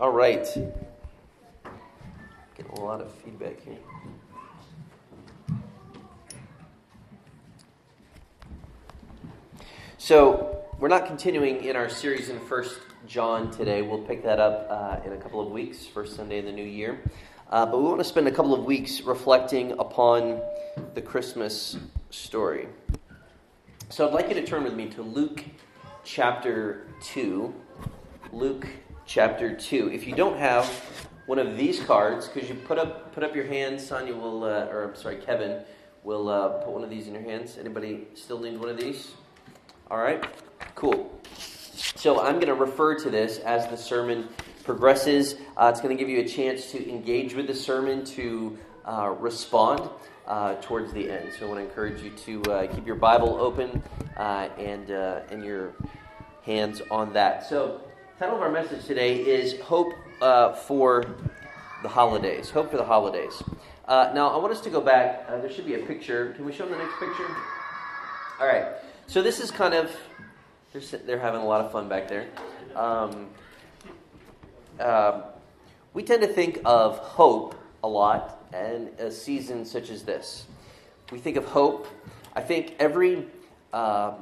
All right. Getting a lot of feedback here. So, we're not continuing in our series in First John today. We'll pick that up uh, in a couple of weeks, first Sunday in the new year. Uh, but we want to spend a couple of weeks reflecting upon the Christmas story. So, I'd like you to turn with me to Luke chapter 2. Luke chapter 2. If you don't have one of these cards, because you put up put up your hands, Sonia will, uh, or I'm sorry, Kevin will uh, put one of these in your hands. Anybody still need one of these? All right, cool. So I'm going to refer to this as the sermon progresses. Uh, it's going to give you a chance to engage with the sermon, to uh, respond uh, towards the end. So I want to encourage you to uh, keep your Bible open uh, and uh, and your hands on that. So title of our message today is Hope uh, for the Holidays. Hope for the Holidays. Uh, now, I want us to go back. Uh, there should be a picture. Can we show them the next picture? All right. So this is kind of, they're, they're having a lot of fun back there. Um, uh, we tend to think of hope a lot and a season such as this. We think of hope. I think every, uh,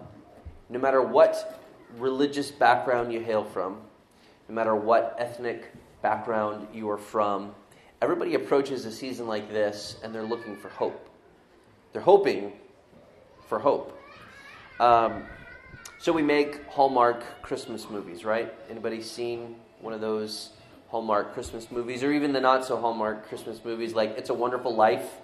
no matter what religious background you hail from, no matter what ethnic background you are from, everybody approaches a season like this and they're looking for hope. They're hoping for hope. Um, so we make Hallmark Christmas movies, right? Anybody seen one of those Hallmark Christmas movies, or even the not so Hallmark Christmas movies like It's a Wonderful Life?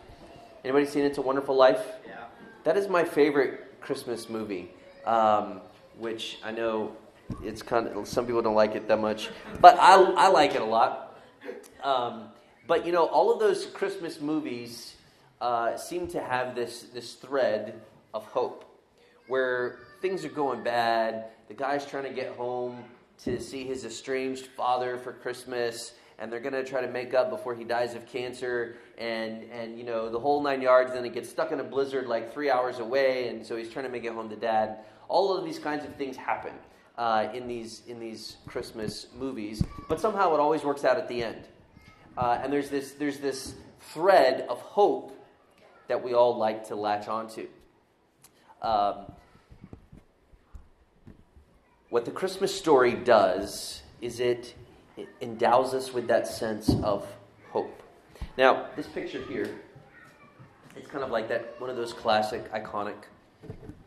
Anybody seen It's a Wonderful Life? Yeah. That is my favorite Christmas movie, um, which I know it's kind of some people don't like it that much, but I, I like it a lot. Um, but you know, all of those Christmas movies uh, seem to have this this thread of hope, where things are going bad. The guy's trying to get home to see his estranged father for Christmas, and they're going to try to make up before he dies of cancer, and and you know the whole nine yards. Then he gets stuck in a blizzard like three hours away, and so he's trying to make it home to dad. All of these kinds of things happen uh, in these in these Christmas movies, but somehow it always works out at the end. Uh, and there's this there's this thread of hope that we all like to latch onto. Um, what the Christmas story does is it, it endows us with that sense of hope. Now, this picture here, it's kind of like that one of those classic, iconic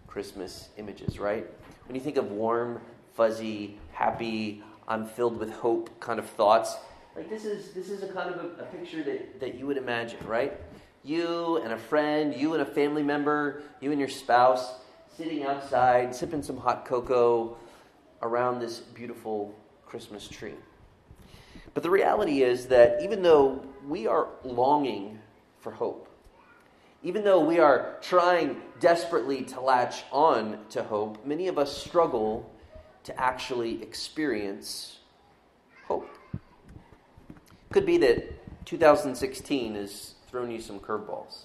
Christmas images, right? When you think of warm, fuzzy, happy, I'm filled with hope kind of thoughts, like this is this is a kind of a, a picture that, that you would imagine, right? You and a friend, you and a family member, you and your spouse sitting outside, sipping some hot cocoa around this beautiful Christmas tree. But the reality is that even though we are longing for hope, even though we are trying desperately to latch on to hope, many of us struggle to actually experience hope. Could be that 2016 has thrown you some curveballs.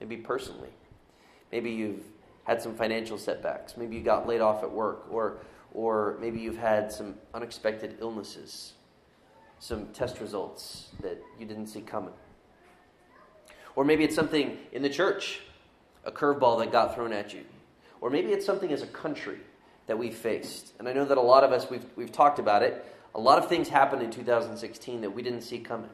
Maybe personally. Maybe you've had some financial setbacks. Maybe you got laid off at work. Or, or maybe you've had some unexpected illnesses, some test results that you didn't see coming. Or maybe it's something in the church, a curveball that got thrown at you. Or maybe it's something as a country that we faced. And I know that a lot of us, we've, we've talked about it. A lot of things happened in 2016 that we didn't see coming.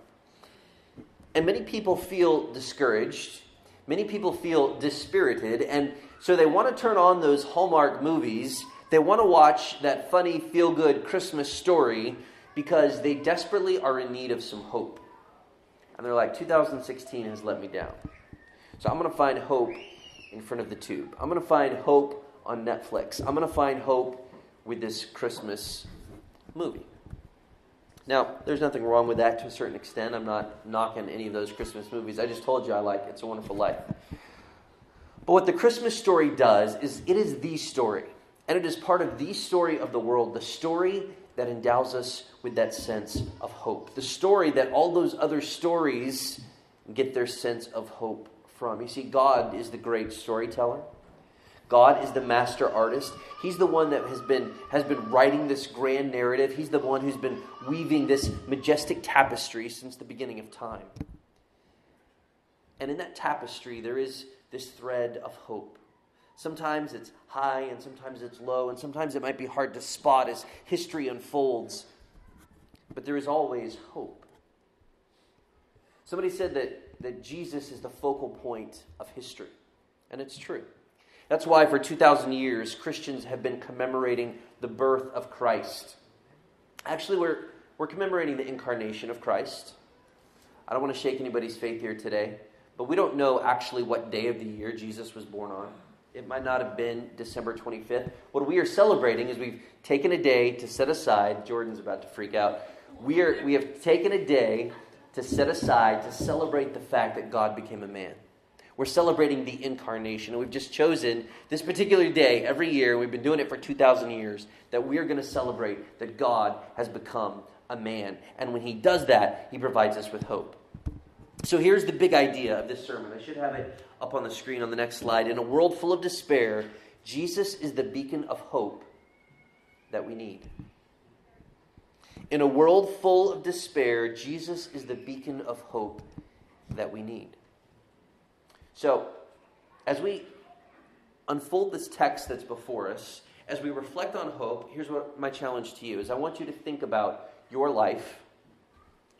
And many people feel discouraged. Many people feel dispirited. And so they want to turn on those Hallmark movies. They want to watch that funny, feel good Christmas story because they desperately are in need of some hope. And they're like, 2016 has let me down. So I'm going to find hope in front of the tube. I'm going to find hope on Netflix. I'm going to find hope with this Christmas movie. Now, there's nothing wrong with that to a certain extent. I'm not knocking any of those Christmas movies. I just told you I like It's a Wonderful Life. But what the Christmas story does is it is the story. And it is part of the story of the world, the story that endows us with that sense of hope. The story that all those other stories get their sense of hope from. You see, God is the great storyteller. God is the master artist. He's the one that has been has been writing this grand narrative. He's the one who's been weaving this majestic tapestry since the beginning of time. And in that tapestry there is this thread of hope. Sometimes it's high and sometimes it's low, and sometimes it might be hard to spot as history unfolds. But there is always hope. Somebody said that, that Jesus is the focal point of history, and it's true. That's why for 2,000 years, Christians have been commemorating the birth of Christ. Actually, we're, we're commemorating the incarnation of Christ. I don't want to shake anybody's faith here today, but we don't know actually what day of the year Jesus was born on. It might not have been December 25th. What we are celebrating is we've taken a day to set aside. Jordan's about to freak out. We, are, we have taken a day to set aside to celebrate the fact that God became a man. We're celebrating the incarnation. And we've just chosen this particular day every year, we've been doing it for 2,000 years, that we are going to celebrate that God has become a man. And when he does that, he provides us with hope. So here's the big idea of this sermon. I should have it up on the screen on the next slide. In a world full of despair, Jesus is the beacon of hope that we need. In a world full of despair, Jesus is the beacon of hope that we need. So, as we unfold this text that's before us, as we reflect on hope, here's what my challenge to you is I want you to think about your life,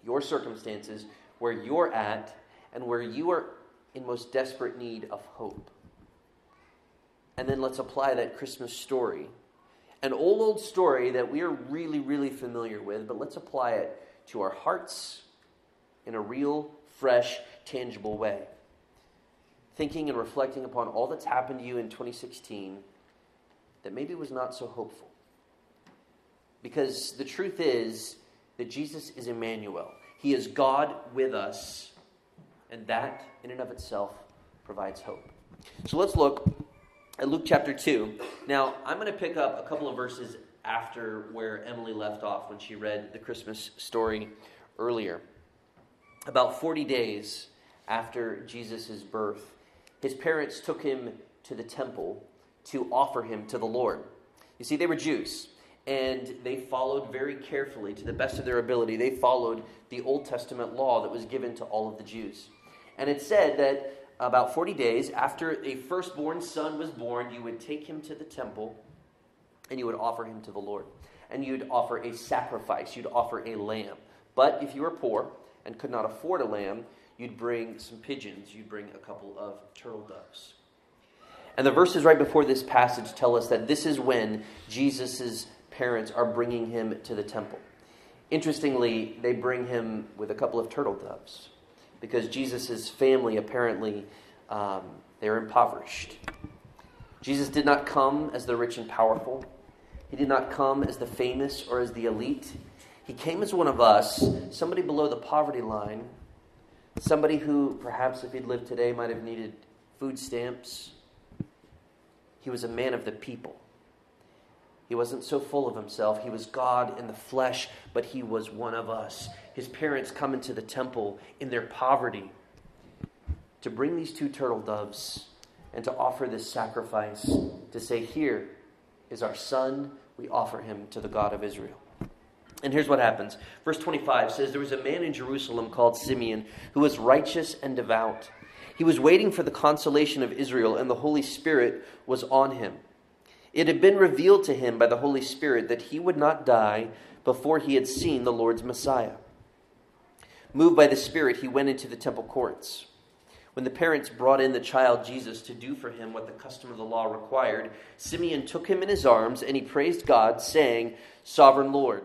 your circumstances, where you're at, and where you are in most desperate need of hope. And then let's apply that Christmas story. An old, old story that we are really, really familiar with, but let's apply it to our hearts in a real, fresh, tangible way thinking and reflecting upon all that's happened to you in 2016 that maybe was not so hopeful. Because the truth is that Jesus is Emmanuel. He is God with us, and that in and of itself provides hope. So let's look at Luke chapter 2. Now, I'm going to pick up a couple of verses after where Emily left off when she read the Christmas story earlier. About 40 days after Jesus' birth, his parents took him to the temple to offer him to the Lord. You see, they were Jews, and they followed very carefully, to the best of their ability, they followed the Old Testament law that was given to all of the Jews. And it said that about 40 days after a firstborn son was born, you would take him to the temple and you would offer him to the Lord. And you'd offer a sacrifice, you'd offer a lamb. But if you were poor and could not afford a lamb, you'd bring some pigeons, you'd bring a couple of turtle doves. And the verses right before this passage tell us that this is when Jesus' parents are bringing him to the temple. Interestingly, they bring him with a couple of turtle doves because Jesus' family apparently um, they're impoverished. Jesus did not come as the rich and powerful. He did not come as the famous or as the elite. He came as one of us, somebody below the poverty line Somebody who, perhaps if he'd lived today, might have needed food stamps. He was a man of the people. He wasn't so full of himself. He was God in the flesh, but he was one of us. His parents come into the temple in their poverty to bring these two turtle doves and to offer this sacrifice, to say, Here is our son. We offer him to the God of Israel. And here's what happens. Verse 25 says There was a man in Jerusalem called Simeon who was righteous and devout. He was waiting for the consolation of Israel, and the Holy Spirit was on him. It had been revealed to him by the Holy Spirit that he would not die before he had seen the Lord's Messiah. Moved by the Spirit, he went into the temple courts. When the parents brought in the child Jesus to do for him what the custom of the law required, Simeon took him in his arms and he praised God, saying, Sovereign Lord,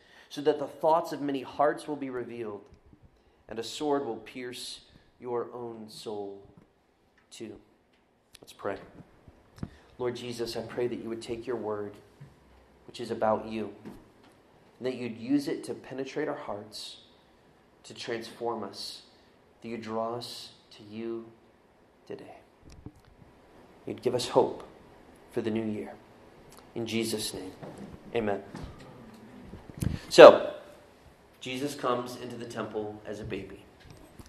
so that the thoughts of many hearts will be revealed, and a sword will pierce your own soul too. Let's pray. Lord Jesus, I pray that you would take your word, which is about you, and that you'd use it to penetrate our hearts, to transform us, that you draw us to you today. You'd give us hope for the new year. In Jesus' name, amen. So, Jesus comes into the temple as a baby,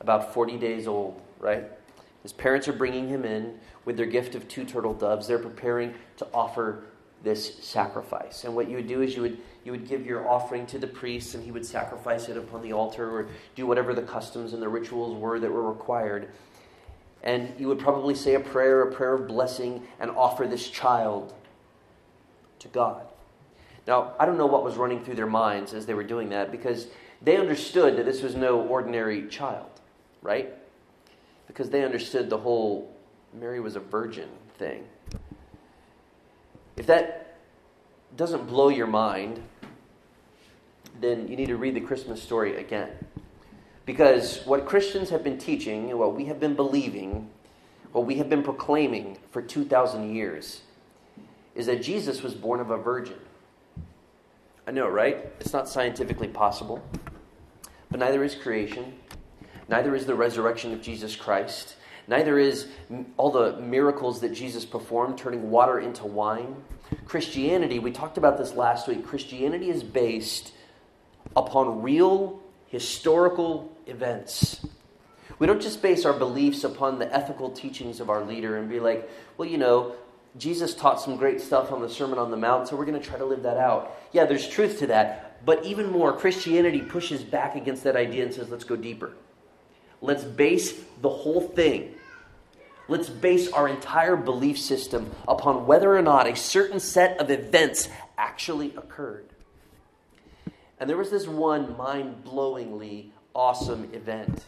about 40 days old, right? His parents are bringing him in with their gift of two turtle doves. They're preparing to offer this sacrifice. And what you would do is you would you would give your offering to the priest and he would sacrifice it upon the altar or do whatever the customs and the rituals were that were required. And you would probably say a prayer, a prayer of blessing, and offer this child to God. Now, I don't know what was running through their minds as they were doing that because they understood that this was no ordinary child, right? Because they understood the whole Mary was a virgin thing. If that doesn't blow your mind, then you need to read the Christmas story again. Because what Christians have been teaching, and what we have been believing, what we have been proclaiming for 2,000 years, is that Jesus was born of a virgin. I know, right? It's not scientifically possible. But neither is creation, neither is the resurrection of Jesus Christ, neither is all the miracles that Jesus performed, turning water into wine. Christianity, we talked about this last week, Christianity is based upon real historical events. We don't just base our beliefs upon the ethical teachings of our leader and be like, well, you know, Jesus taught some great stuff on the Sermon on the Mount, so we're going to try to live that out. Yeah, there's truth to that. But even more, Christianity pushes back against that idea and says, let's go deeper. Let's base the whole thing. Let's base our entire belief system upon whether or not a certain set of events actually occurred. And there was this one mind blowingly awesome event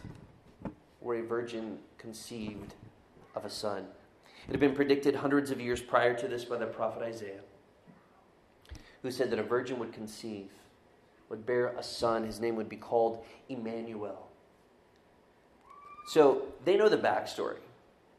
where a virgin conceived of a son. It had been predicted hundreds of years prior to this by the prophet Isaiah, who said that a virgin would conceive, would bear a son. His name would be called Emmanuel. So they know the backstory.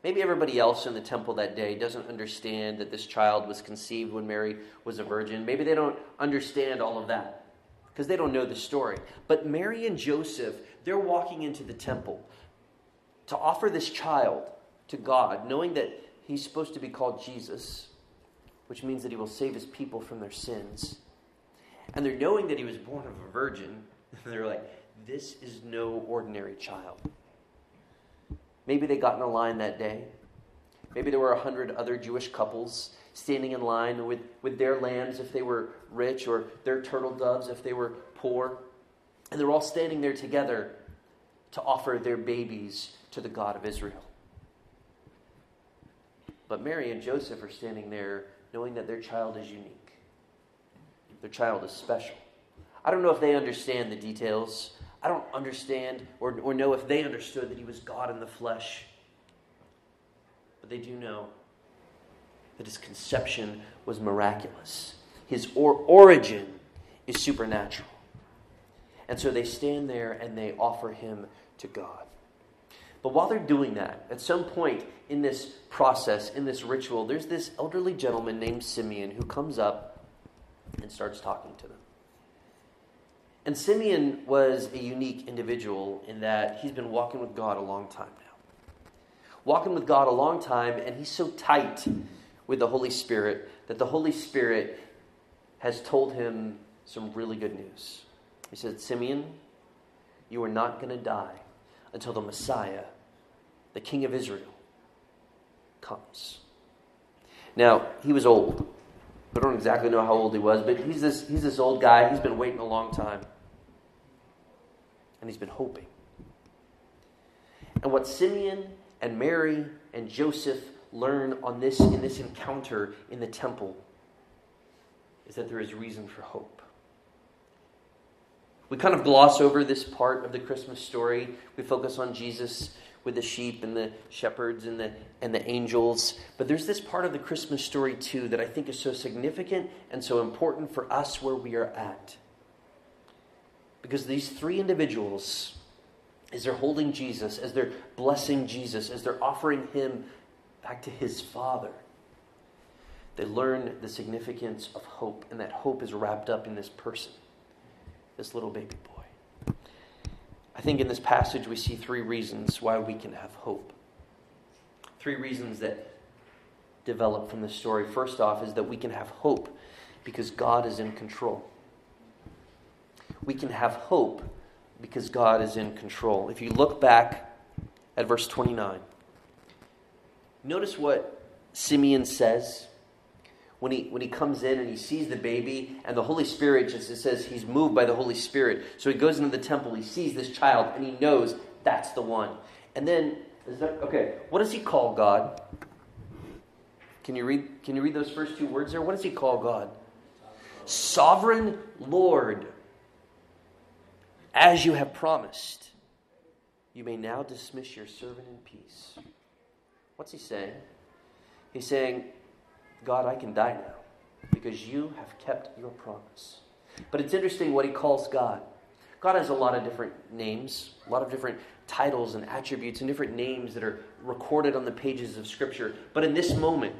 Maybe everybody else in the temple that day doesn't understand that this child was conceived when Mary was a virgin. Maybe they don't understand all of that because they don't know the story. But Mary and Joseph, they're walking into the temple to offer this child to God, knowing that he's supposed to be called Jesus, which means that he will save his people from their sins. And they're knowing that he was born of a virgin, they're like, this is no ordinary child. Maybe they got in a line that day. Maybe there were a hundred other Jewish couples standing in line with, with their lambs if they were rich, or their turtle doves if they were poor. And they're all standing there together to offer their babies to the God of Israel. But Mary and Joseph are standing there knowing that their child is unique. Their child is special. I don't know if they understand the details. I don't understand or, or know if they understood that he was God in the flesh. But they do know that his conception was miraculous, his or- origin is supernatural. And so they stand there and they offer him to God. But while they're doing that, at some point in this process, in this ritual, there's this elderly gentleman named Simeon who comes up and starts talking to them. And Simeon was a unique individual in that he's been walking with God a long time now. Walking with God a long time, and he's so tight with the Holy Spirit that the Holy Spirit has told him some really good news. He said, Simeon, you are not going to die until the Messiah the king of Israel, comes. Now, he was old. I don't exactly know how old he was, but he's this, he's this old guy. He's been waiting a long time. And he's been hoping. And what Simeon and Mary and Joseph learn on this in this encounter in the temple is that there is reason for hope. We kind of gloss over this part of the Christmas story. We focus on Jesus with the sheep and the shepherds and the, and the angels. But there's this part of the Christmas story, too, that I think is so significant and so important for us where we are at. Because these three individuals, as they're holding Jesus, as they're blessing Jesus, as they're offering him back to his Father, they learn the significance of hope, and that hope is wrapped up in this person, this little baby boy. I think in this passage we see three reasons why we can have hope. Three reasons that develop from this story. First off, is that we can have hope because God is in control. We can have hope because God is in control. If you look back at verse 29, notice what Simeon says when he, when he comes in and he sees the baby, and the Holy Spirit, just it says he's moved by the Holy Spirit. So he goes into the temple, he sees this child, and he knows that's the one. And then, okay, what does he call God? Can you read? Can you read those first two words there? What does he call God? Sovereign Lord. As you have promised, you may now dismiss your servant in peace. What's he saying? He's saying, God, I can die now because you have kept your promise. But it's interesting what he calls God. God has a lot of different names, a lot of different titles and attributes, and different names that are recorded on the pages of Scripture. But in this moment,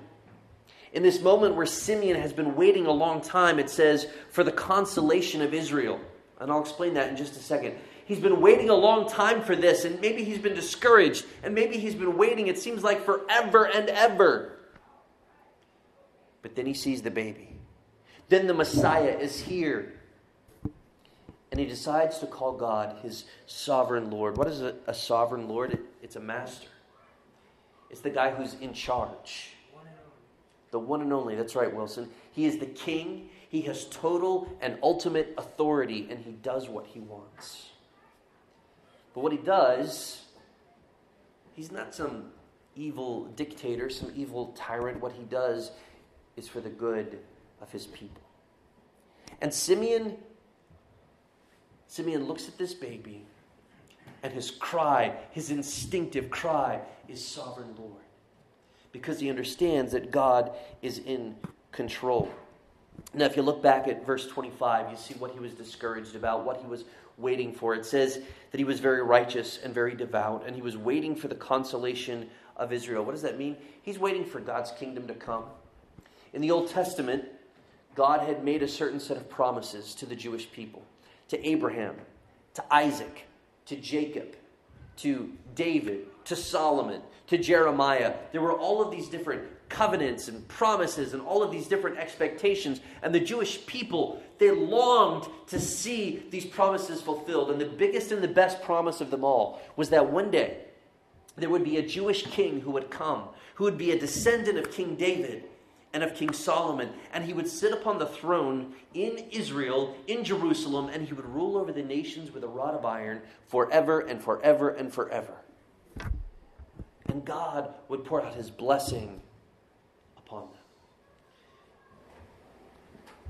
in this moment where Simeon has been waiting a long time, it says, for the consolation of Israel. And I'll explain that in just a second. He's been waiting a long time for this, and maybe he's been discouraged, and maybe he's been waiting, it seems like forever and ever. Then he sees the baby. Then the Messiah is here. And he decides to call God his sovereign Lord. What is a, a sovereign Lord? It, it's a master, it's the guy who's in charge. The one and only. That's right, Wilson. He is the king. He has total and ultimate authority, and he does what he wants. But what he does, he's not some evil dictator, some evil tyrant. What he does is for the good of his people. And Simeon Simeon looks at this baby and his cry, his instinctive cry is sovereign Lord because he understands that God is in control. Now, if you look back at verse 25, you see what he was discouraged about, what he was waiting for. It says that he was very righteous and very devout, and he was waiting for the consolation of Israel. What does that mean? He's waiting for God's kingdom to come. In the Old Testament, God had made a certain set of promises to the Jewish people, to Abraham, to Isaac, to Jacob, to David, to Solomon, to Jeremiah. There were all of these different covenants and promises and all of these different expectations. And the Jewish people, they longed to see these promises fulfilled. And the biggest and the best promise of them all was that one day there would be a Jewish king who would come, who would be a descendant of King David and of King Solomon. And he would sit upon the throne in Israel, in Jerusalem, and he would rule over the nations with a rod of iron forever and forever and forever and God would pour out his blessing upon them.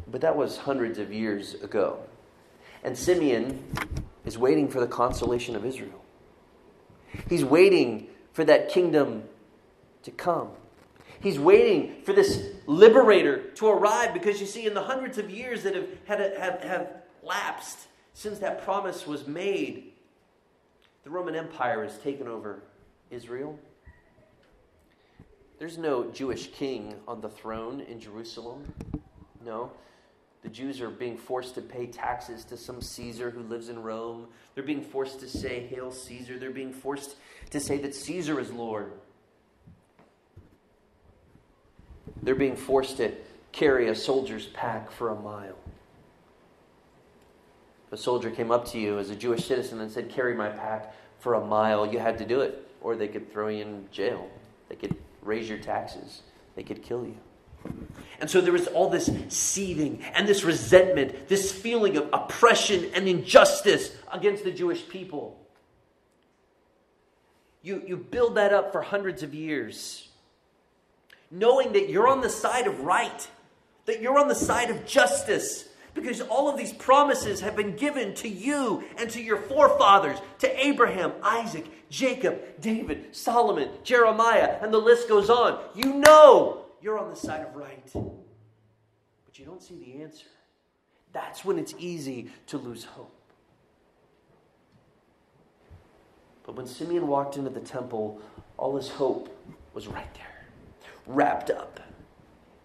But that was hundreds of years ago. And Simeon is waiting for the consolation of Israel. He's waiting for that kingdom to come. He's waiting for this liberator to arrive because you see, in the hundreds of years that have, had, have, have lapsed since that promise was made, the Roman Empire has taken over Israel. There's no Jewish king on the throne in Jerusalem. No. The Jews are being forced to pay taxes to some Caesar who lives in Rome. They're being forced to say, Hail Caesar. They're being forced to say that Caesar is Lord. They're being forced to carry a soldier's pack for a mile. If a soldier came up to you as a Jewish citizen and said, Carry my pack for a mile, you had to do it, or they could throw you in jail. They could raise your taxes, they could kill you. And so there was all this seething and this resentment, this feeling of oppression and injustice against the Jewish people. You, you build that up for hundreds of years, knowing that you're on the side of right, that you're on the side of justice, because all of these promises have been given to you and to your forefathers, to Abraham, Isaac, Jacob, David, Solomon, Jeremiah, and the list goes on. You know you're on the side of right, but you don't see the answer. That's when it's easy to lose hope. But when Simeon walked into the temple, all his hope was right there, wrapped up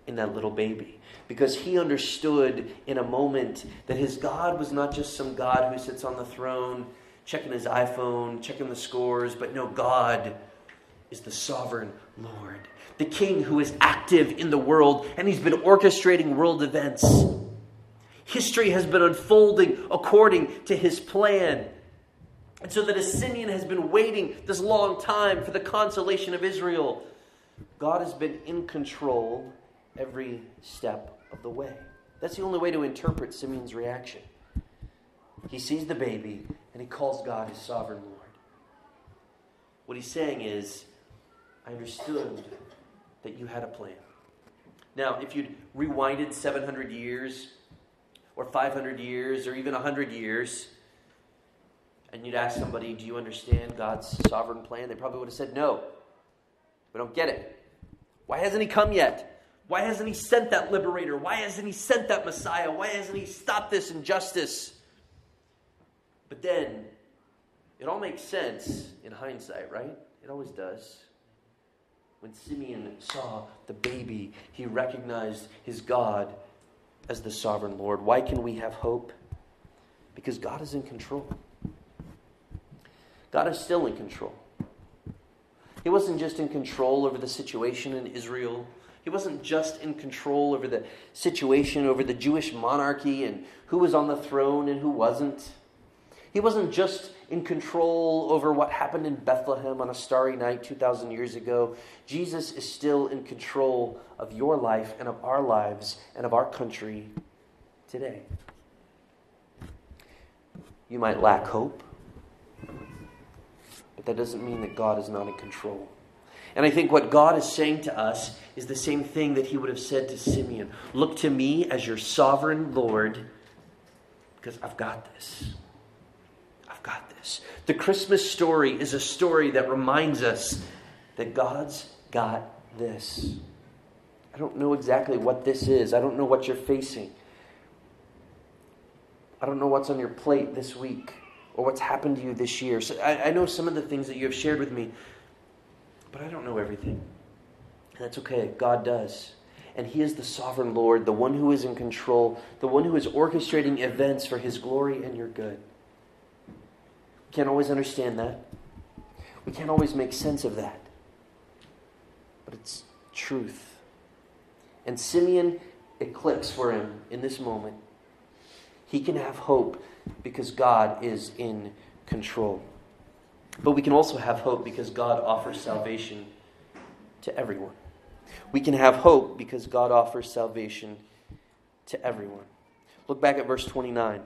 in that little baby because he understood in a moment that his God was not just some God who sits on the throne checking his iPhone, checking the scores, but no, God is the sovereign Lord, the King who is active in the world and he's been orchestrating world events. History has been unfolding according to his plan. And so that Simeon has been waiting this long time for the consolation of Israel, God has been in control every step of the way. That's the only way to interpret Simeon's reaction. He sees the baby and he calls God his sovereign Lord. What he's saying is, I understood that you had a plan. Now, if you'd rewinded 700 years, or 500 years, or even 100 years, and you'd ask somebody, Do you understand God's sovereign plan? They probably would have said, No. We don't get it. Why hasn't He come yet? Why hasn't He sent that liberator? Why hasn't He sent that Messiah? Why hasn't He stopped this injustice? But then, it all makes sense in hindsight, right? It always does. When Simeon saw the baby, he recognized his God as the sovereign Lord. Why can we have hope? Because God is in control. God is still in control. He wasn't just in control over the situation in Israel. He wasn't just in control over the situation over the Jewish monarchy and who was on the throne and who wasn't. He wasn't just in control over what happened in Bethlehem on a starry night 2,000 years ago. Jesus is still in control of your life and of our lives and of our country today. You might lack hope. But that doesn't mean that God is not in control. And I think what God is saying to us is the same thing that he would have said to Simeon Look to me as your sovereign Lord, because I've got this. I've got this. The Christmas story is a story that reminds us that God's got this. I don't know exactly what this is, I don't know what you're facing. I don't know what's on your plate this week or what's happened to you this year. So I, I know some of the things that you have shared with me, but I don't know everything. And that's okay. God does. And He is the sovereign Lord, the one who is in control, the one who is orchestrating events for His glory and your good. We can't always understand that. We can't always make sense of that. But it's truth. And Simeon, clicks for him in this moment. He can have hope because God is in control. But we can also have hope because God offers salvation to everyone. We can have hope because God offers salvation to everyone. Look back at verse 29.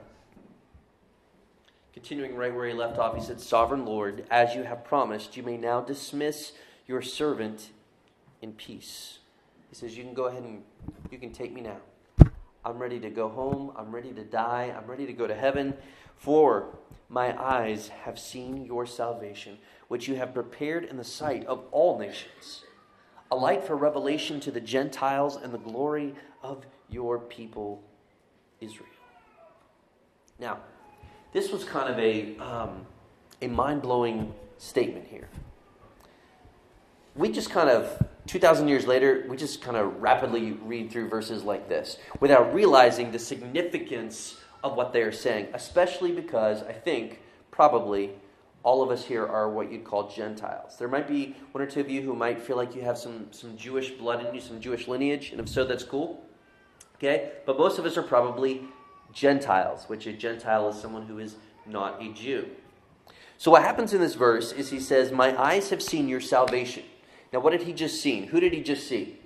Continuing right where he left off, he said, Sovereign Lord, as you have promised, you may now dismiss your servant in peace. He says, You can go ahead and you can take me now. I'm ready to go home. I'm ready to die. I'm ready to go to heaven. For my eyes have seen your salvation, which you have prepared in the sight of all nations, a light for revelation to the Gentiles and the glory of your people, Israel. Now, this was kind of a, um, a mind blowing statement here. We just kind of 2,000 years later, we just kind of rapidly read through verses like this without realizing the significance of what they are saying, especially because I think probably all of us here are what you'd call Gentiles. There might be one or two of you who might feel like you have some, some Jewish blood in you, some Jewish lineage, and if so, that's cool. Okay? But most of us are probably Gentiles, which a Gentile is someone who is not a Jew. So, what happens in this verse is he says, My eyes have seen your salvation now, what did he just see? Who did he just see?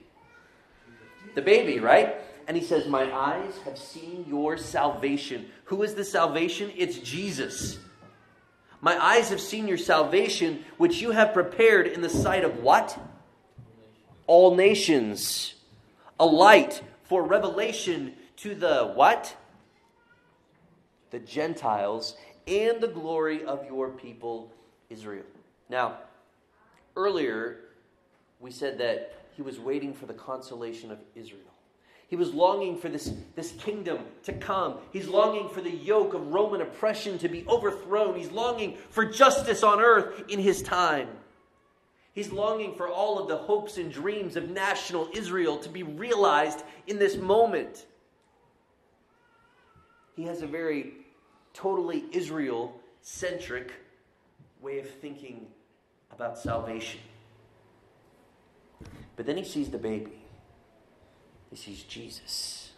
The baby, right? And he says, My eyes have seen your salvation. Who is the salvation? It's Jesus. My eyes have seen your salvation, which you have prepared in the sight of what? All nations. A light for revelation to the what? The Gentiles and the glory of your people, Israel. Now, earlier, we said that he was waiting for the consolation of Israel. He was longing for this, this kingdom to come. He's longing for the yoke of Roman oppression to be overthrown. He's longing for justice on earth in his time. He's longing for all of the hopes and dreams of national Israel to be realized in this moment. He has a very totally Israel centric way of thinking about salvation. But then he sees the baby, he sees Jesus.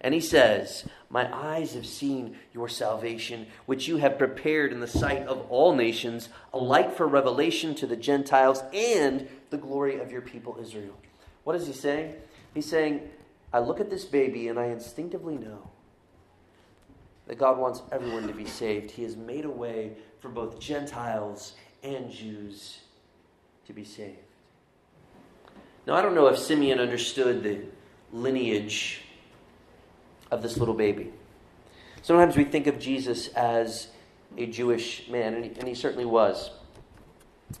And he says, My eyes have seen your salvation, which you have prepared in the sight of all nations, a light for revelation to the Gentiles and the glory of your people Israel. What is he saying? He's saying, I look at this baby and I instinctively know that God wants everyone to be saved. He has made a way for both Gentiles and Jews to be saved. Now, I don't know if Simeon understood the lineage of this little baby. Sometimes we think of Jesus as a Jewish man, and he, and he certainly was.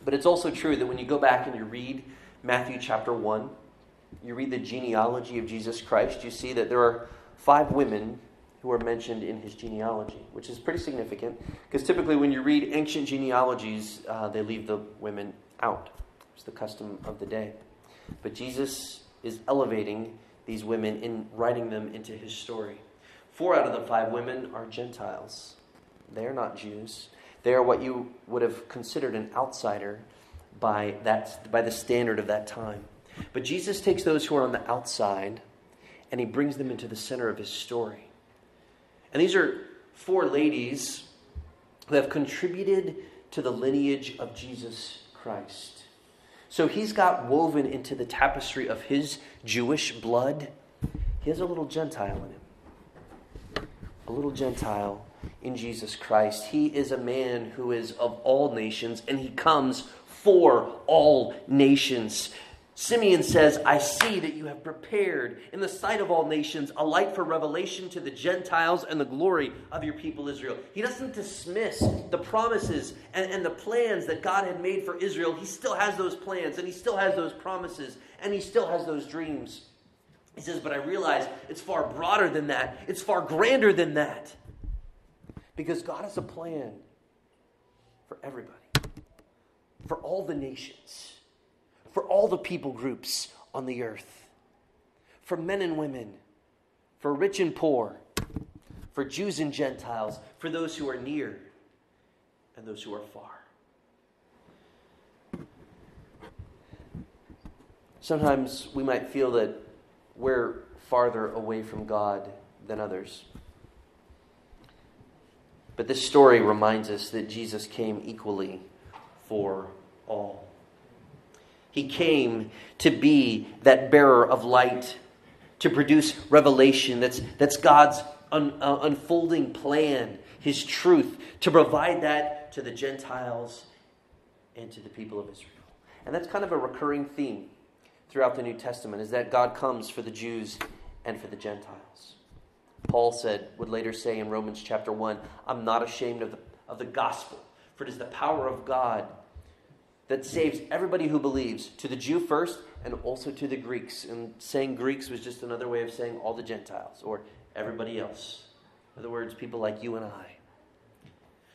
But it's also true that when you go back and you read Matthew chapter 1, you read the genealogy of Jesus Christ, you see that there are five women who are mentioned in his genealogy, which is pretty significant because typically when you read ancient genealogies, uh, they leave the women out. It's the custom of the day. But Jesus is elevating these women in writing them into his story. Four out of the five women are Gentiles. They are not Jews. They are what you would have considered an outsider by, that, by the standard of that time. But Jesus takes those who are on the outside and he brings them into the center of his story. And these are four ladies who have contributed to the lineage of Jesus Christ. So he's got woven into the tapestry of his Jewish blood, he has a little Gentile in him. A little Gentile in Jesus Christ. He is a man who is of all nations, and he comes for all nations. Simeon says, I see that you have prepared in the sight of all nations a light for revelation to the Gentiles and the glory of your people Israel. He doesn't dismiss the promises and, and the plans that God had made for Israel. He still has those plans and he still has those promises and he still has those dreams. He says, But I realize it's far broader than that, it's far grander than that. Because God has a plan for everybody, for all the nations for all the people groups on the earth, for men and women, for rich and poor, for Jews and Gentiles, for those who are near and those who are far. Sometimes we might feel that we're farther away from God than others. But this story reminds us that Jesus came equally for all. He came to be that bearer of light, to produce revelation that's, that's God's un, uh, unfolding plan, His truth, to provide that to the Gentiles and to the people of Israel. And that's kind of a recurring theme throughout the New Testament, is that God comes for the Jews and for the Gentiles. Paul said, would later say in Romans chapter 1, I'm not ashamed of the, of the gospel, for it is the power of God that saves everybody who believes, to the Jew first and also to the Greeks. And saying Greeks was just another way of saying all the Gentiles or everybody else. In other words, people like you and I.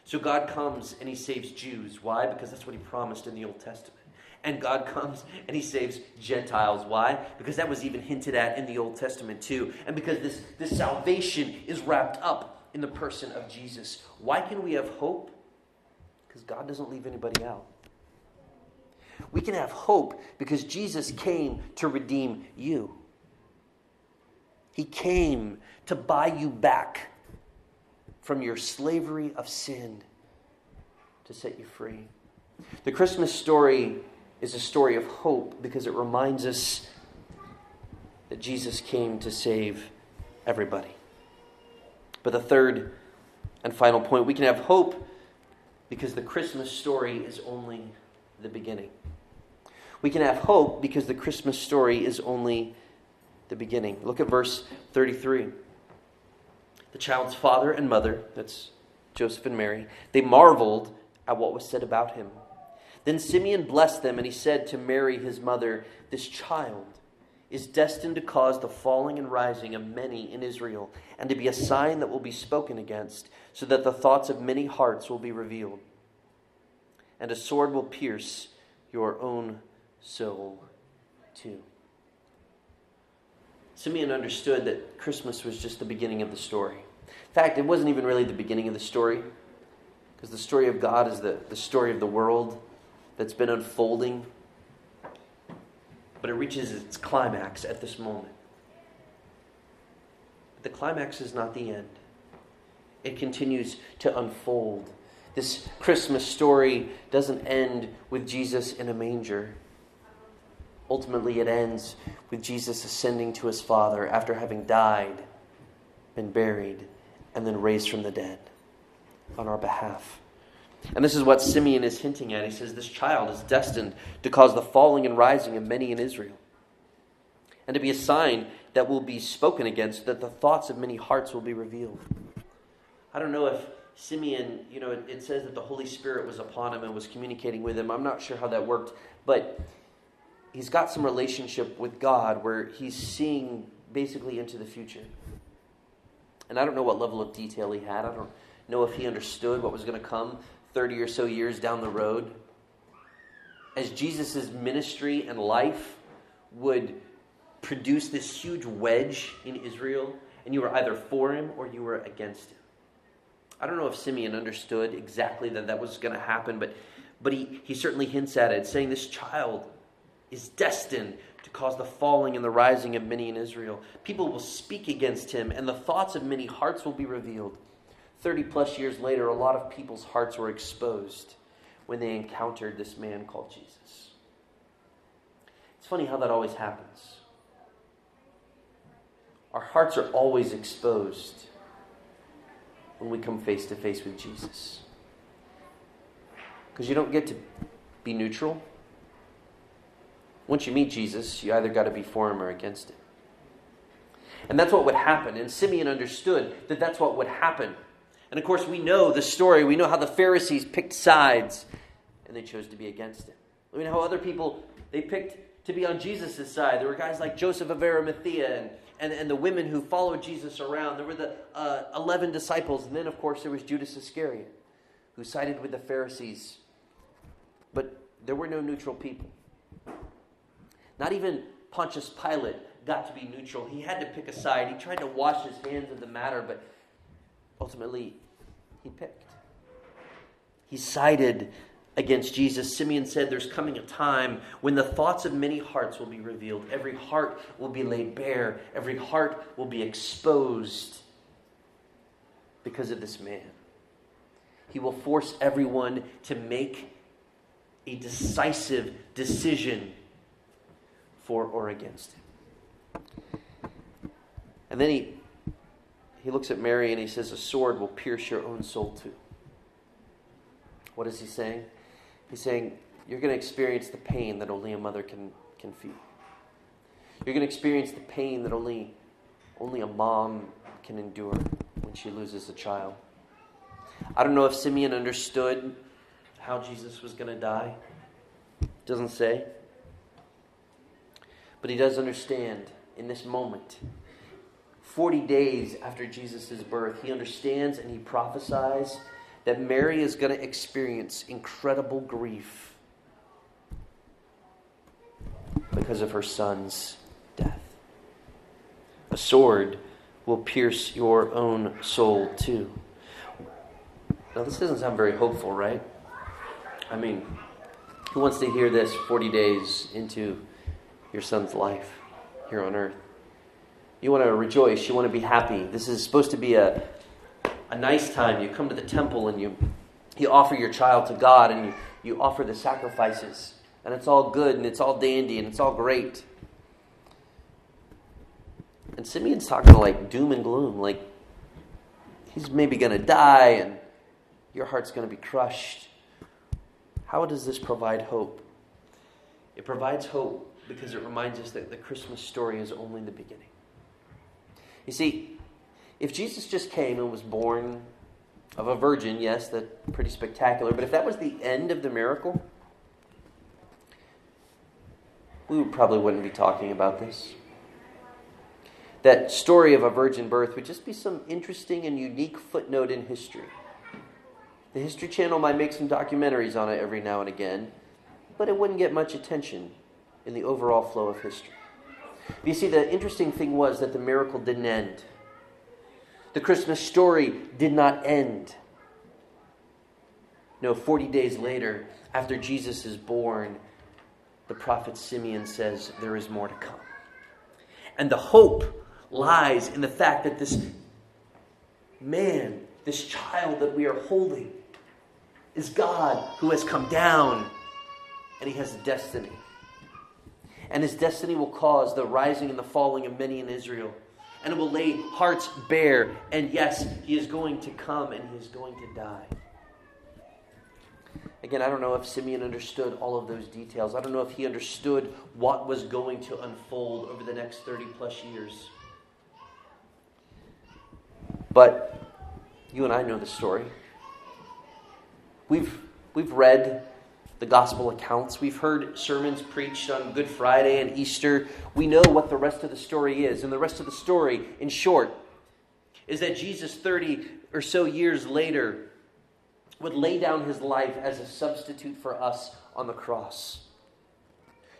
So God comes and he saves Jews. Why? Because that's what he promised in the Old Testament. And God comes and he saves Gentiles. Why? Because that was even hinted at in the Old Testament too. And because this, this salvation is wrapped up in the person of Jesus. Why can we have hope? Because God doesn't leave anybody out. We can have hope because Jesus came to redeem you. He came to buy you back from your slavery of sin to set you free. The Christmas story is a story of hope because it reminds us that Jesus came to save everybody. But the third and final point we can have hope because the Christmas story is only the beginning. We can have hope because the Christmas story is only the beginning. Look at verse 33. The child's father and mother, that's Joseph and Mary, they marveled at what was said about him. Then Simeon blessed them, and he said to Mary, his mother, This child is destined to cause the falling and rising of many in Israel, and to be a sign that will be spoken against, so that the thoughts of many hearts will be revealed. And a sword will pierce your own soul too. Simeon understood that Christmas was just the beginning of the story. In fact, it wasn't even really the beginning of the story, because the story of God is the, the story of the world that's been unfolding, but it reaches its climax at this moment. But the climax is not the end, it continues to unfold. This Christmas story doesn't end with Jesus in a manger. Ultimately, it ends with Jesus ascending to his Father after having died, been buried, and then raised from the dead on our behalf. And this is what Simeon is hinting at. He says, This child is destined to cause the falling and rising of many in Israel, and to be a sign that will be spoken against, that the thoughts of many hearts will be revealed. I don't know if Simeon, you know, it, it says that the Holy Spirit was upon him and was communicating with him. I'm not sure how that worked, but he's got some relationship with God where he's seeing basically into the future. And I don't know what level of detail he had. I don't know if he understood what was going to come 30 or so years down the road. As Jesus' ministry and life would produce this huge wedge in Israel, and you were either for him or you were against him. I don't know if Simeon understood exactly that that was going to happen, but, but he, he certainly hints at it, saying this child is destined to cause the falling and the rising of many in Israel. People will speak against him, and the thoughts of many hearts will be revealed. 30 plus years later, a lot of people's hearts were exposed when they encountered this man called Jesus. It's funny how that always happens. Our hearts are always exposed when we come face to face with Jesus. Because you don't get to be neutral. Once you meet Jesus, you either got to be for him or against him. And that's what would happen. And Simeon understood that that's what would happen. And of course, we know the story. We know how the Pharisees picked sides and they chose to be against him. I mean, how other people, they picked to be on Jesus' side. There were guys like Joseph of Arimathea and and, and the women who followed Jesus around. There were the uh, 11 disciples. And then, of course, there was Judas Iscariot, who sided with the Pharisees. But there were no neutral people. Not even Pontius Pilate got to be neutral. He had to pick a side. He tried to wash his hands of the matter, but ultimately, he picked. He sided against Jesus, Simeon said, There's coming a time when the thoughts of many hearts will be revealed. Every heart will be laid bare, every heart will be exposed because of this man. He will force everyone to make a decisive decision for or against him. And then he, he looks at Mary and he says, A sword will pierce your own soul too. What is he saying? He's saying, You're going to experience the pain that only a mother can, can feel. You're going to experience the pain that only, only a mom can endure when she loses a child. I don't know if Simeon understood how Jesus was going to die. Doesn't say. But he does understand in this moment. 40 days after Jesus' birth, he understands and he prophesies that Mary is going to experience incredible grief because of her son's death. A sword will pierce your own soul too. Now, this doesn't sound very hopeful, right? I mean, who wants to hear this 40 days into your son's life here on earth? You want to rejoice. You want to be happy. This is supposed to be a, a nice time. You come to the temple and you, you offer your child to God and you, you offer the sacrifices. And it's all good and it's all dandy and it's all great. And Simeon's talking like doom and gloom, like he's maybe going to die and your heart's going to be crushed. How does this provide hope? It provides hope because it reminds us that the Christmas story is only the beginning. You see, if Jesus just came and was born of a virgin, yes, that's pretty spectacular, but if that was the end of the miracle, we probably wouldn't be talking about this. That story of a virgin birth would just be some interesting and unique footnote in history. The History Channel might make some documentaries on it every now and again, but it wouldn't get much attention in the overall flow of history. But you see, the interesting thing was that the miracle didn't end. The Christmas story did not end. No, 40 days later, after Jesus is born, the prophet Simeon says, There is more to come. And the hope lies in the fact that this man, this child that we are holding, is God who has come down and he has a destiny. And his destiny will cause the rising and the falling of many in Israel. And it will lay hearts bare. And yes, he is going to come and he is going to die. Again, I don't know if Simeon understood all of those details. I don't know if he understood what was going to unfold over the next 30 plus years. But you and I know the story. We've, we've read the gospel accounts, we've heard sermons preached on Good Friday and Easter. We know what the rest of the story is. And the rest of the story, in short, is that Jesus, 30 or so years later, would lay down his life as a substitute for us on the cross.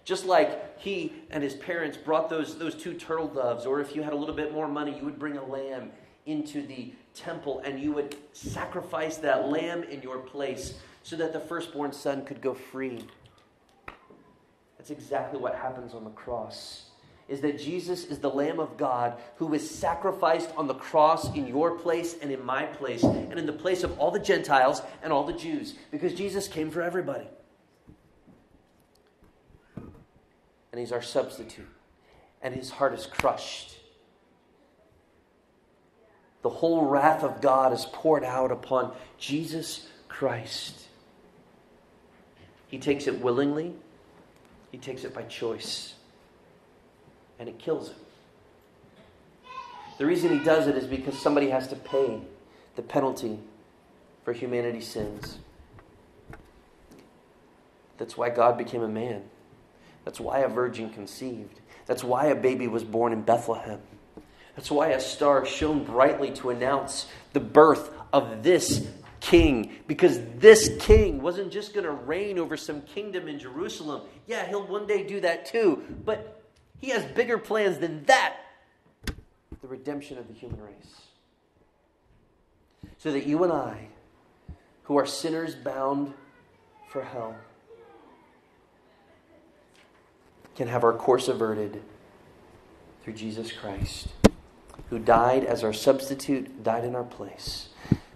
Just like he and his parents brought those, those two turtle doves, or if you had a little bit more money, you would bring a lamb into the temple and you would sacrifice that lamb in your place so that the firstborn son could go free. That's exactly what happens on the cross. Is that Jesus is the Lamb of God who was sacrificed on the cross in your place and in my place, and in the place of all the Gentiles and all the Jews, because Jesus came for everybody. And he's our substitute, and his heart is crushed the whole wrath of God is poured out upon Jesus Christ. He takes it willingly, he takes it by choice, and it kills him. The reason he does it is because somebody has to pay the penalty for humanity's sins. That's why God became a man. That's why a virgin conceived. That's why a baby was born in Bethlehem. That's why a star shone brightly to announce the birth of this king. Because this king wasn't just going to reign over some kingdom in Jerusalem. Yeah, he'll one day do that too. But he has bigger plans than that the redemption of the human race. So that you and I, who are sinners bound for hell, can have our course averted through Jesus Christ who died as our substitute, died in our place.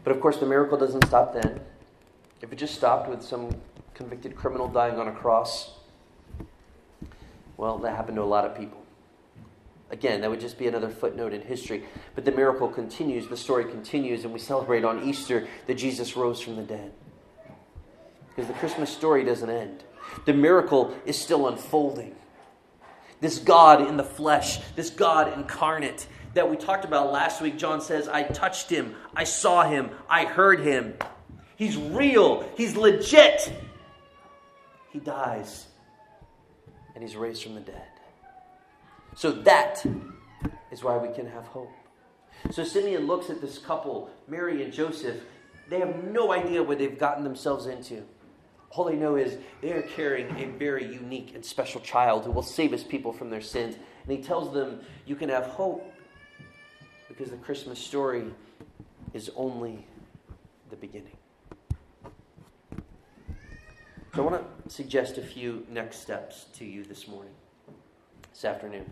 But of course, the miracle doesn't stop then. If it just stopped with some convicted criminal dying on a cross, well, that happened to a lot of people. Again, that would just be another footnote in history. But the miracle continues, the story continues, and we celebrate on Easter that Jesus rose from the dead. Because the Christmas story doesn't end, the miracle is still unfolding. This God in the flesh, this God incarnate, that we talked about last week, John says, I touched him, I saw him, I heard him. He's real, he's legit. He dies, and he's raised from the dead. So that is why we can have hope. So Simeon looks at this couple, Mary and Joseph. They have no idea what they've gotten themselves into. All they know is they are carrying a very unique and special child who will save his people from their sins. And he tells them, You can have hope because the Christmas story is only the beginning. So I want to suggest a few next steps to you this morning, this afternoon.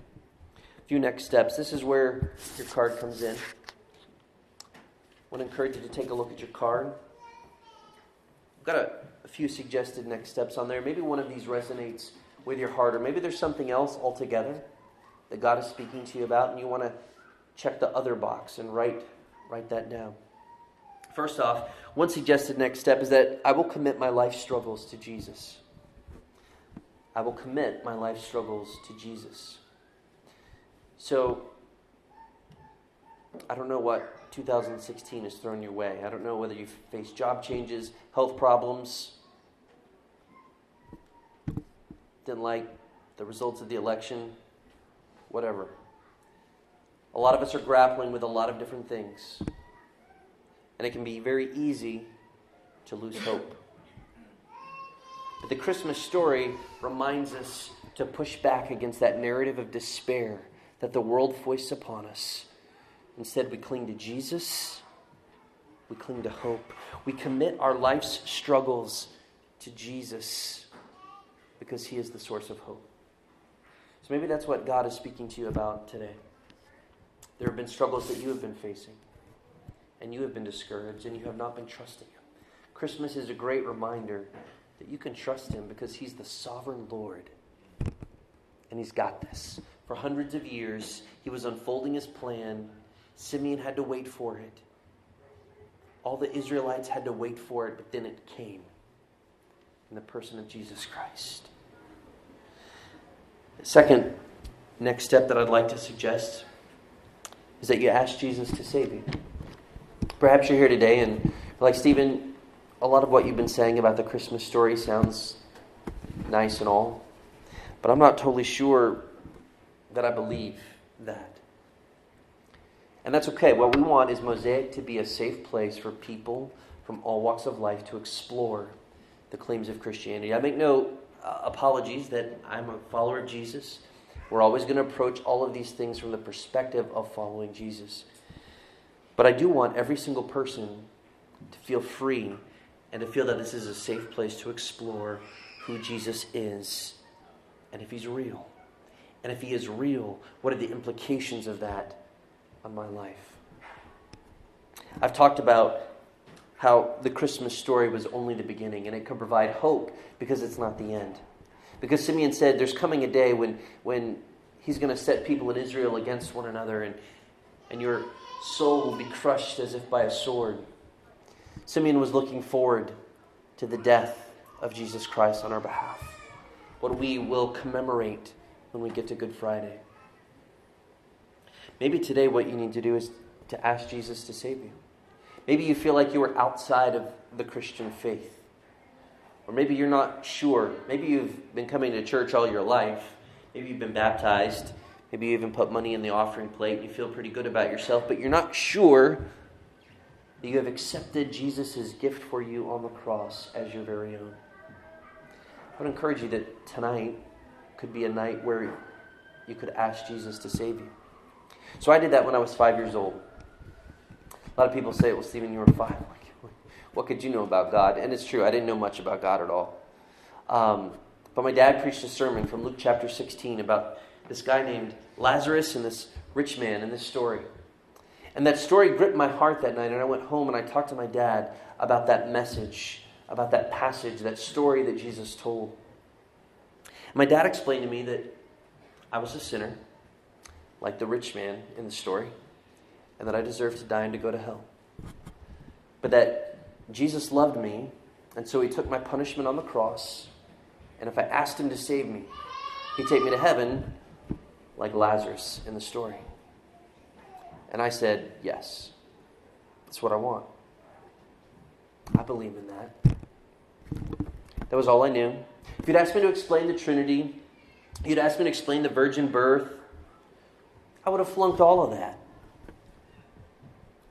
A few next steps. This is where your card comes in. I want to encourage you to take a look at your card. I've got a, a few suggested next steps on there. Maybe one of these resonates with your heart, or maybe there's something else altogether that God is speaking to you about, and you want to check the other box and write, write that down. First off, one suggested next step is that I will commit my life struggles to Jesus. I will commit my life struggles to Jesus. So, I don't know what 2016 has thrown your way. I don't know whether you've faced job changes, health problems, didn't like the results of the election, whatever. A lot of us are grappling with a lot of different things. And it can be very easy to lose hope. But the Christmas story reminds us to push back against that narrative of despair that the world foists upon us. Instead, we cling to Jesus, we cling to hope. We commit our life's struggles to Jesus because He is the source of hope. So maybe that's what God is speaking to you about today. There have been struggles that you have been facing, and you have been discouraged, and you have not been trusting Him. Christmas is a great reminder that you can trust Him because He's the sovereign Lord, and He's got this. For hundreds of years, He was unfolding His plan. Simeon had to wait for it. All the Israelites had to wait for it, but then it came in the person of Jesus Christ. The second next step that I'd like to suggest is that you ask Jesus to save you. Perhaps you're here today and, like Stephen, a lot of what you've been saying about the Christmas story sounds nice and all, but I'm not totally sure that I believe that. And that's okay. What we want is Mosaic to be a safe place for people from all walks of life to explore the claims of Christianity. I make no uh, apologies that I'm a follower of Jesus. We're always going to approach all of these things from the perspective of following Jesus. But I do want every single person to feel free and to feel that this is a safe place to explore who Jesus is and if he's real. And if he is real, what are the implications of that on my life. I've talked about how the Christmas story was only the beginning and it could provide hope because it's not the end. Because Simeon said there's coming a day when, when he's going to set people in Israel against one another and, and your soul will be crushed as if by a sword. Simeon was looking forward to the death of Jesus Christ on our behalf, what we will commemorate when we get to Good Friday. Maybe today what you need to do is to ask Jesus to save you. Maybe you feel like you are outside of the Christian faith. Or maybe you're not sure. Maybe you've been coming to church all your life. Maybe you've been baptized. Maybe you even put money in the offering plate and you feel pretty good about yourself, but you're not sure that you have accepted Jesus' gift for you on the cross as your very own. I would encourage you that tonight could be a night where you could ask Jesus to save you. So I did that when I was five years old. A lot of people say, it, well, Stephen, you were five. What could you know about God? And it's true, I didn't know much about God at all. Um, but my dad preached a sermon from Luke chapter 16 about this guy named Lazarus and this rich man in this story. And that story gripped my heart that night, and I went home and I talked to my dad about that message, about that passage, that story that Jesus told. My dad explained to me that I was a sinner like the rich man in the story, and that I deserved to die and to go to hell. But that Jesus loved me, and so he took my punishment on the cross, and if I asked him to save me, he'd take me to heaven like Lazarus in the story. And I said, Yes, that's what I want. I believe in that. That was all I knew. If you'd asked me to explain the Trinity, you'd asked me to explain the virgin birth, I would have flunked all of that.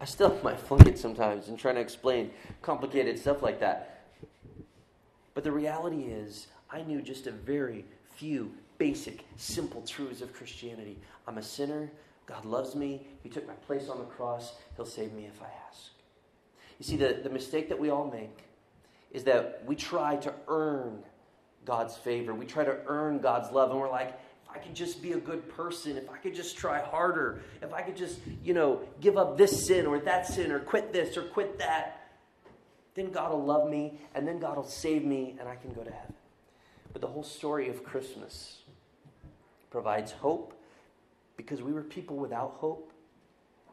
I still might flunk it sometimes in trying to explain complicated stuff like that. But the reality is, I knew just a very few basic, simple truths of Christianity. I'm a sinner. God loves me. He took my place on the cross. He'll save me if I ask. You see, the, the mistake that we all make is that we try to earn God's favor. We try to earn God's love. And we're like, I could just be a good person, if I could just try harder, if I could just, you know, give up this sin or that sin or quit this or quit that, then God will love me and then God will save me and I can go to heaven. But the whole story of Christmas provides hope because we were people without hope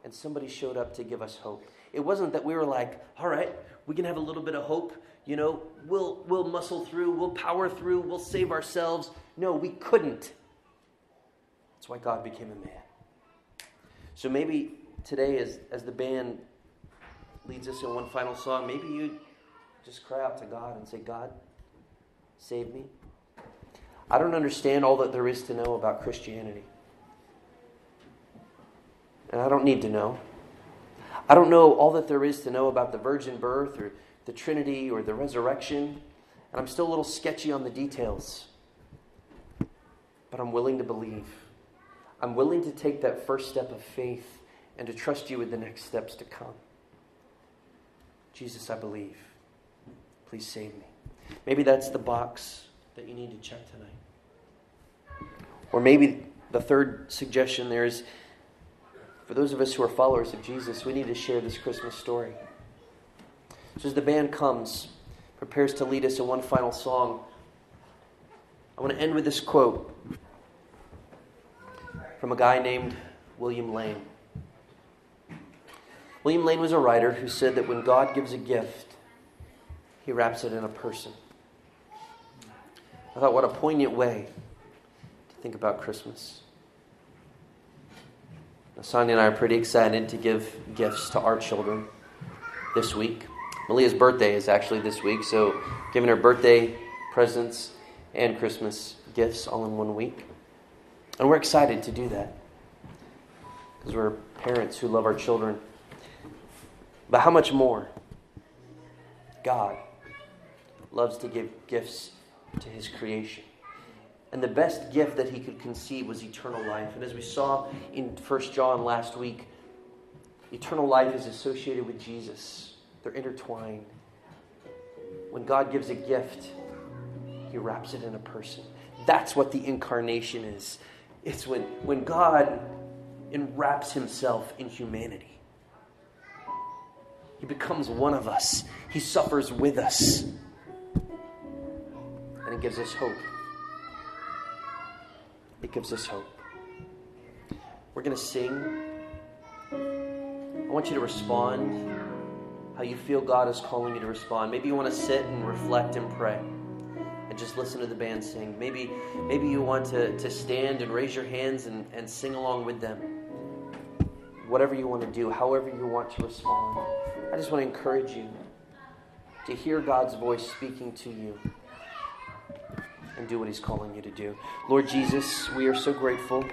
and somebody showed up to give us hope. It wasn't that we were like, all right, we can have a little bit of hope, you know, we'll, we'll muscle through, we'll power through, we'll save ourselves. No, we couldn't. Why God became a man. So maybe today, as, as the band leads us in one final song, maybe you just cry out to God and say, God, save me. I don't understand all that there is to know about Christianity. And I don't need to know. I don't know all that there is to know about the virgin birth or the Trinity or the resurrection. And I'm still a little sketchy on the details. But I'm willing to believe. I'm willing to take that first step of faith and to trust you with the next steps to come. Jesus, I believe. Please save me. Maybe that's the box that you need to check tonight. Or maybe the third suggestion there is for those of us who are followers of Jesus, we need to share this Christmas story. So as the band comes, prepares to lead us in one final song, I want to end with this quote from a guy named William Lane. William Lane was a writer who said that when God gives a gift, he wraps it in a person. I thought, what a poignant way to think about Christmas. Now, Sonia and I are pretty excited to give gifts to our children this week. Malia's birthday is actually this week, so giving her birthday presents and Christmas gifts all in one week. And we're excited to do that because we're parents who love our children. But how much more? God loves to give gifts to his creation. And the best gift that he could conceive was eternal life. And as we saw in 1 John last week, eternal life is associated with Jesus, they're intertwined. When God gives a gift, he wraps it in a person. That's what the incarnation is. It's when, when God enwraps himself in humanity. He becomes one of us. He suffers with us. And it gives us hope. It gives us hope. We're going to sing. I want you to respond how you feel God is calling you to respond. Maybe you want to sit and reflect and pray just listen to the band sing. Maybe, maybe you want to, to stand and raise your hands and, and sing along with them. Whatever you want to do, however you want to respond. I just want to encourage you to hear God's voice speaking to you and do what He's calling you to do. Lord Jesus, we are so grateful